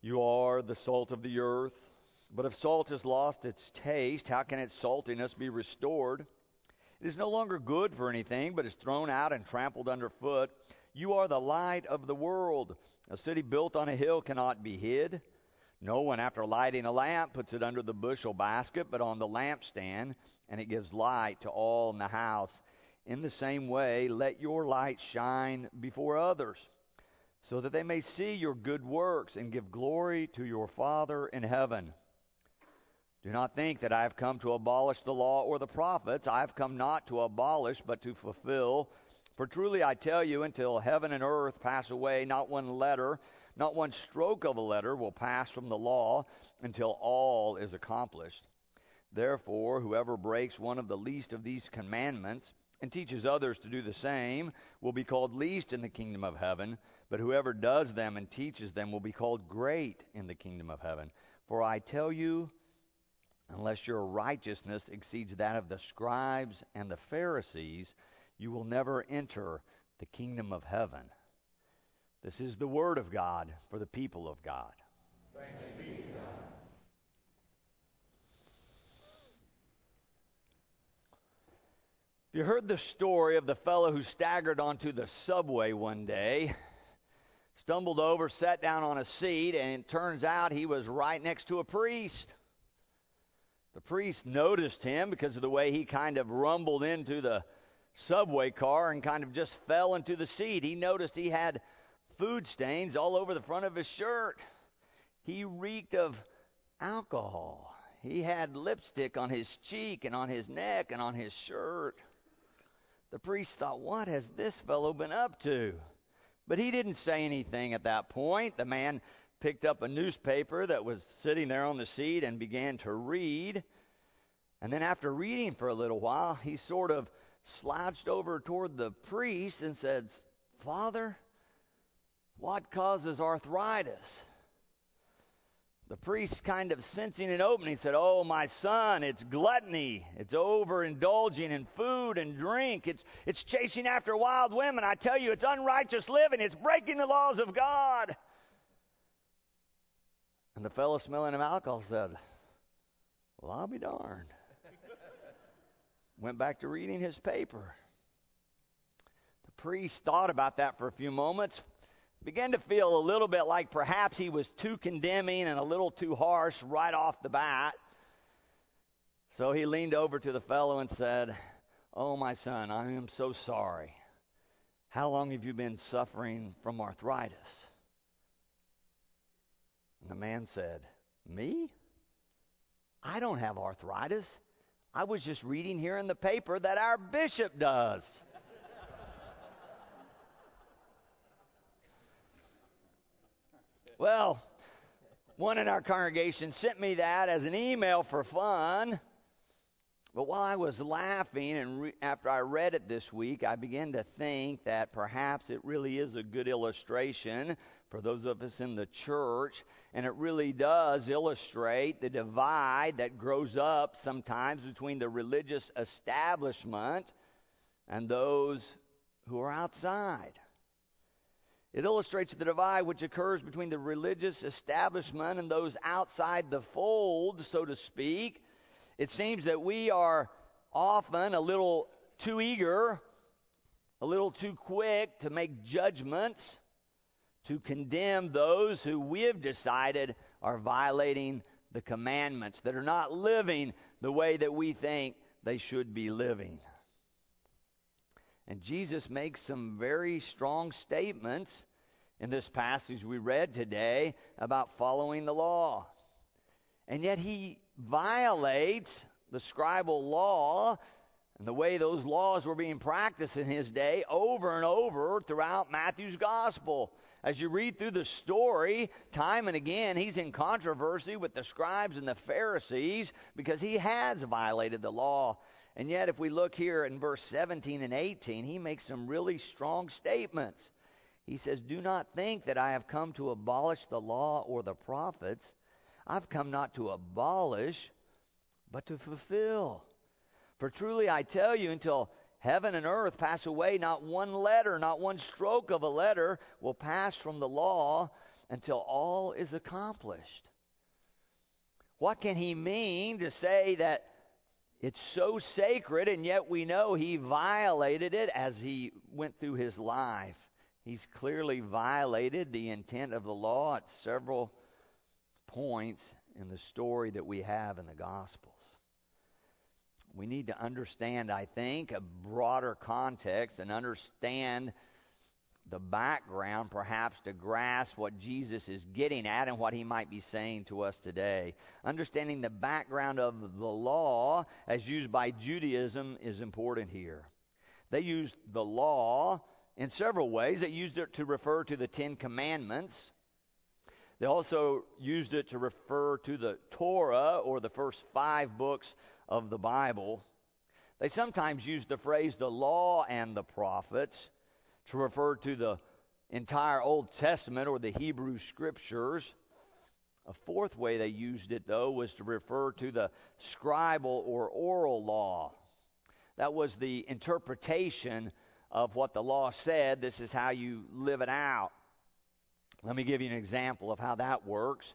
You are the salt of the earth. But if salt has lost its taste, how can its saltiness be restored? It is no longer good for anything, but is thrown out and trampled underfoot. You are the light of the world. A city built on a hill cannot be hid. No one, after lighting a lamp, puts it under the bushel basket, but on the lampstand, and it gives light to all in the house. In the same way, let your light shine before others, so that they may see your good works and give glory to your Father in heaven. Do not think that I have come to abolish the law or the prophets. I have come not to abolish, but to fulfill. For truly I tell you, until heaven and earth pass away, not one letter, not one stroke of a letter will pass from the law until all is accomplished. Therefore, whoever breaks one of the least of these commandments and teaches others to do the same will be called least in the kingdom of heaven, but whoever does them and teaches them will be called great in the kingdom of heaven. For I tell you, Unless your righteousness exceeds that of the scribes and the Pharisees, you will never enter the kingdom of heaven. This is the word of God for the people of God. Thanks be to God. You heard the story of the fellow who staggered onto the subway one day, stumbled over, sat down on a seat, and it turns out he was right next to a priest. The priest noticed him because of the way he kind of rumbled into the subway car and kind of just fell into the seat. He noticed he had food stains all over the front of his shirt. He reeked of alcohol. He had lipstick on his cheek and on his neck and on his shirt. The priest thought, What has this fellow been up to? But he didn't say anything at that point. The man picked up a newspaper that was sitting there on the seat and began to read. And then, after reading for a little while, he sort of slouched over toward the priest and said, Father, what causes arthritis? The priest, kind of sensing an opening, said, Oh, my son, it's gluttony. It's overindulging in food and drink. It's, it's chasing after wild women. I tell you, it's unrighteous living. It's breaking the laws of God. And the fellow smelling of alcohol said, Well, I'll be darned. Went back to reading his paper. The priest thought about that for a few moments, began to feel a little bit like perhaps he was too condemning and a little too harsh right off the bat. So he leaned over to the fellow and said, Oh, my son, I am so sorry. How long have you been suffering from arthritis? And the man said, Me? I don't have arthritis. I was just reading here in the paper that our bishop does. Well, one in our congregation sent me that as an email for fun. But while I was laughing, and re- after I read it this week, I began to think that perhaps it really is a good illustration for those of us in the church, and it really does illustrate the divide that grows up sometimes between the religious establishment and those who are outside. It illustrates the divide which occurs between the religious establishment and those outside the fold, so to speak it seems that we are often a little too eager, a little too quick to make judgments, to condemn those who we have decided are violating the commandments, that are not living the way that we think they should be living. And Jesus makes some very strong statements in this passage we read today about following the law. And yet he violates the scribal law and the way those laws were being practiced in his day over and over throughout Matthew's gospel. As you read through the story, time and again, he's in controversy with the scribes and the Pharisees because he has violated the law. And yet, if we look here in verse 17 and 18, he makes some really strong statements. He says, Do not think that I have come to abolish the law or the prophets. I've come not to abolish, but to fulfill. For truly I tell you, until heaven and earth pass away, not one letter, not one stroke of a letter will pass from the law until all is accomplished. What can he mean to say that it's so sacred and yet we know he violated it as he went through his life? He's clearly violated the intent of the law at several points in the story that we have in the Gospels. We need to understand, I think, a broader context and understand the background, perhaps, to grasp what Jesus is getting at and what he might be saying to us today. Understanding the background of the law as used by Judaism is important here. They used the law in several ways. They used it to refer to the Ten Commandments. They also used it to refer to the Torah or the first five books of the Bible. They sometimes used the phrase the law and the prophets to refer to the entire Old Testament or the Hebrew Scriptures. A fourth way they used it, though, was to refer to the scribal or oral law. That was the interpretation of what the law said. This is how you live it out. Let me give you an example of how that works.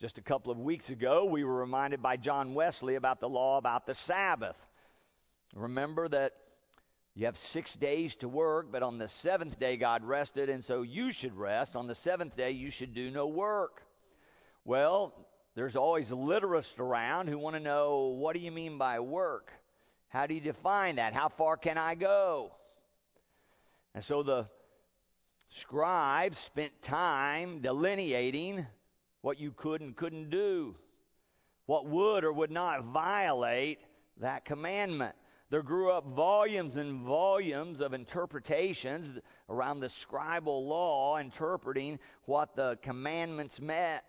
Just a couple of weeks ago, we were reminded by John Wesley about the law about the Sabbath. Remember that you have six days to work, but on the seventh day God rested, and so you should rest. On the seventh day, you should do no work. Well, there's always literists around who want to know what do you mean by work? How do you define that? How far can I go? And so the scribes spent time delineating what you could and couldn't do, what would or would not violate that commandment. There grew up volumes and volumes of interpretations around the scribal law interpreting what the commandments meant.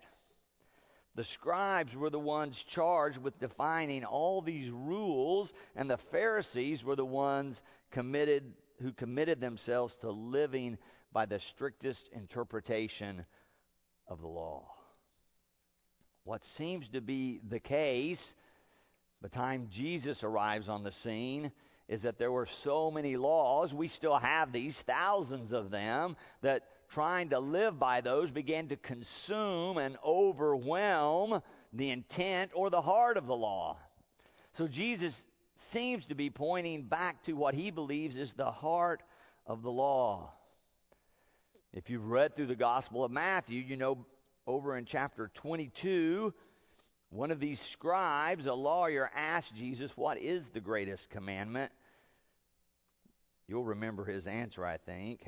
The scribes were the ones charged with defining all these rules, and the Pharisees were the ones committed who committed themselves to living by the strictest interpretation of the law. What seems to be the case the time Jesus arrives on the scene is that there were so many laws, we still have these, thousands of them, that trying to live by those began to consume and overwhelm the intent or the heart of the law. So Jesus seems to be pointing back to what he believes is the heart of the law. If you've read through the Gospel of Matthew, you know over in chapter 22, one of these scribes, a lawyer, asked Jesus, What is the greatest commandment? You'll remember his answer, I think.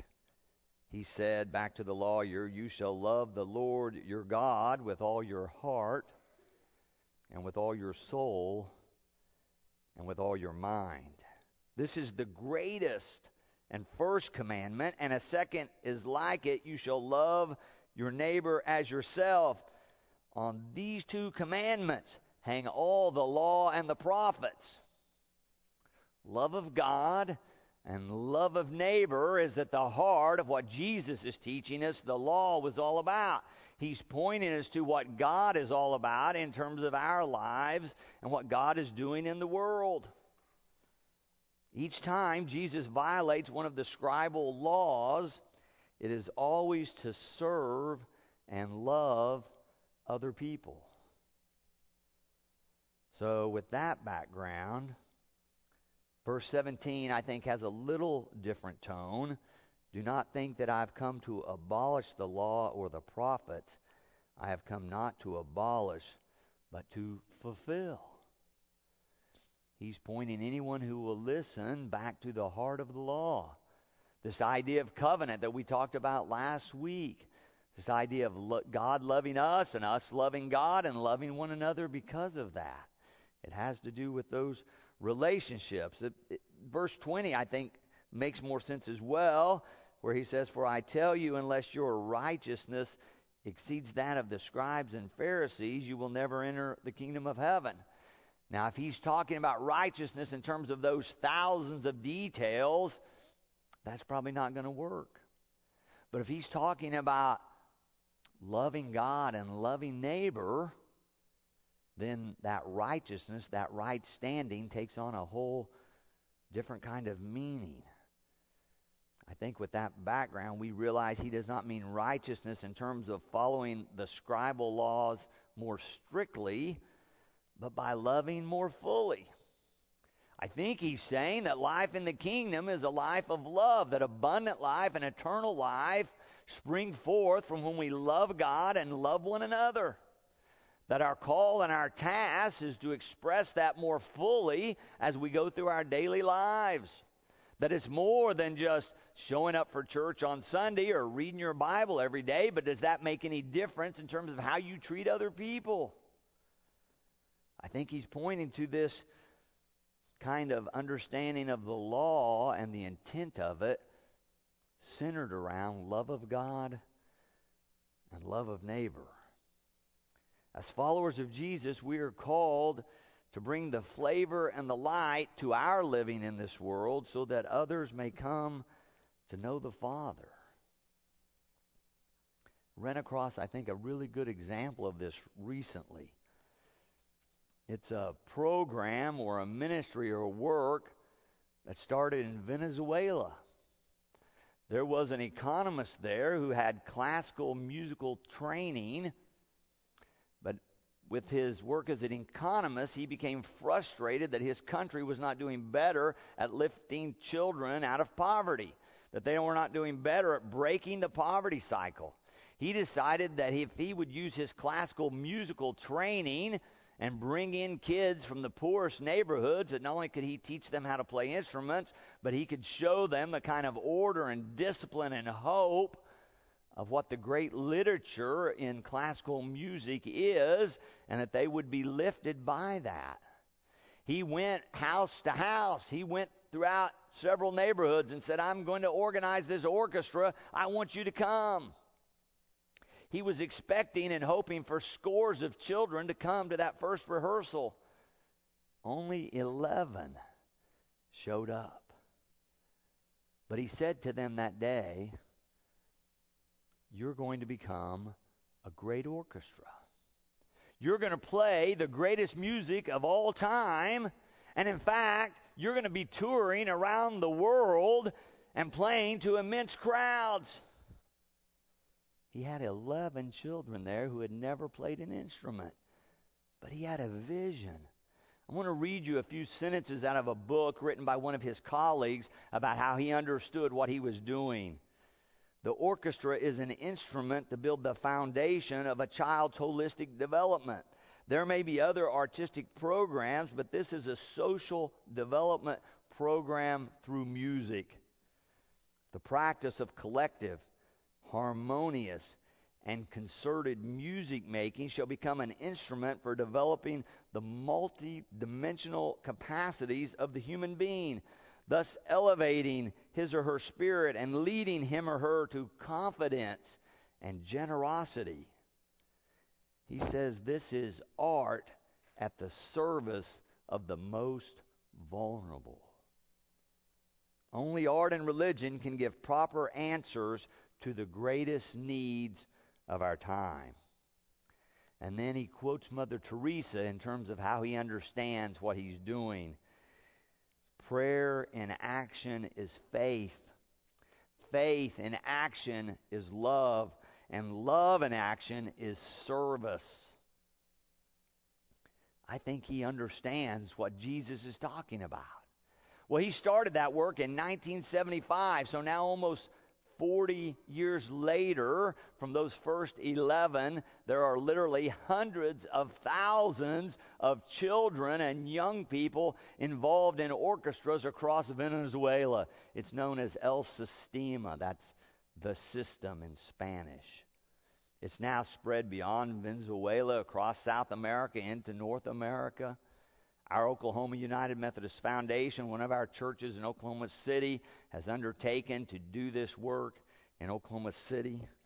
He said back to the lawyer, You shall love the Lord your God with all your heart, and with all your soul, and with all your mind. This is the greatest and first commandment, and a second is like it you shall love your neighbor as yourself. On these two commandments hang all the law and the prophets. Love of God and love of neighbor is at the heart of what Jesus is teaching us the law was all about. He's pointing us to what God is all about in terms of our lives and what God is doing in the world. Each time Jesus violates one of the scribal laws, it is always to serve and love other people. So, with that background, verse 17, I think, has a little different tone. Do not think that I've come to abolish the law or the prophets. I have come not to abolish, but to fulfill. He's pointing anyone who will listen back to the heart of the law. This idea of covenant that we talked about last week. This idea of lo- God loving us and us loving God and loving one another because of that. It has to do with those relationships. It, it, verse 20, I think, makes more sense as well, where he says, For I tell you, unless your righteousness exceeds that of the scribes and Pharisees, you will never enter the kingdom of heaven. Now, if he's talking about righteousness in terms of those thousands of details, that's probably not going to work. But if he's talking about loving God and loving neighbor, then that righteousness, that right standing takes on a whole different kind of meaning. I think with that background, we realize he does not mean righteousness in terms of following the scribal laws more strictly, but by loving more fully. I think he's saying that life in the kingdom is a life of love, that abundant life and eternal life spring forth from when we love God and love one another. That our call and our task is to express that more fully as we go through our daily lives. That it's more than just showing up for church on Sunday or reading your Bible every day, but does that make any difference in terms of how you treat other people? I think he's pointing to this kind of understanding of the law and the intent of it centered around love of God and love of neighbor. As followers of Jesus, we are called to bring the flavor and the light to our living in this world so that others may come to know the Father. Ran across, I think, a really good example of this recently. It's a program or a ministry or work that started in Venezuela. There was an economist there who had classical musical training, but with his work as an economist, he became frustrated that his country was not doing better at lifting children out of poverty, that they were not doing better at breaking the poverty cycle. He decided that if he would use his classical musical training and bring in kids from the poorest neighborhoods that not only could he teach them how to play instruments, but he could show them the kind of order and discipline and hope of what the great literature in classical music is, and that they would be lifted by that. He went house to house. He went throughout several neighborhoods and said, I'm going to organize this orchestra. I want you to come. He was expecting and hoping for scores of children to come to that first rehearsal. Only 11 showed up. But he said to them that day, You're going to become a great orchestra. You're going to play the greatest music of all time. And in fact, you're going to be touring around the world and playing to immense crowds. He had 11 children there who had never played an instrument, but he had a vision. I want to read you a few sentences out of a book written by one of his colleagues about how he understood what he was doing. The orchestra is an instrument to build the foundation of a child's holistic development. There may be other artistic programs, but this is a social development program through music. The practice of collective harmonious, and concerted music making shall become an instrument for developing the multi-dimensional capacities of the human being, thus elevating his or her spirit and leading him or her to confidence and generosity. He says this is art at the service of the most vulnerable. Only art and religion can give proper answers to the greatest needs of our time. And then he quotes Mother Teresa in terms of how he understands what he's doing. Prayer in action is faith. Faith in action is love. And love in action is service. I think he understands what Jesus is talking about. Well, he started that work in 1975, so now almost 40 years later, from those first 11, there are literally hundreds of thousands of children and young people involved in orchestras across Venezuela. It's known as El Sistema. That's the system in Spanish. It's now spread beyond Venezuela, across South America, into North America. Our Oklahoma United Methodist Foundation, one of our churches in Oklahoma City, has undertaken to do this work in Oklahoma City.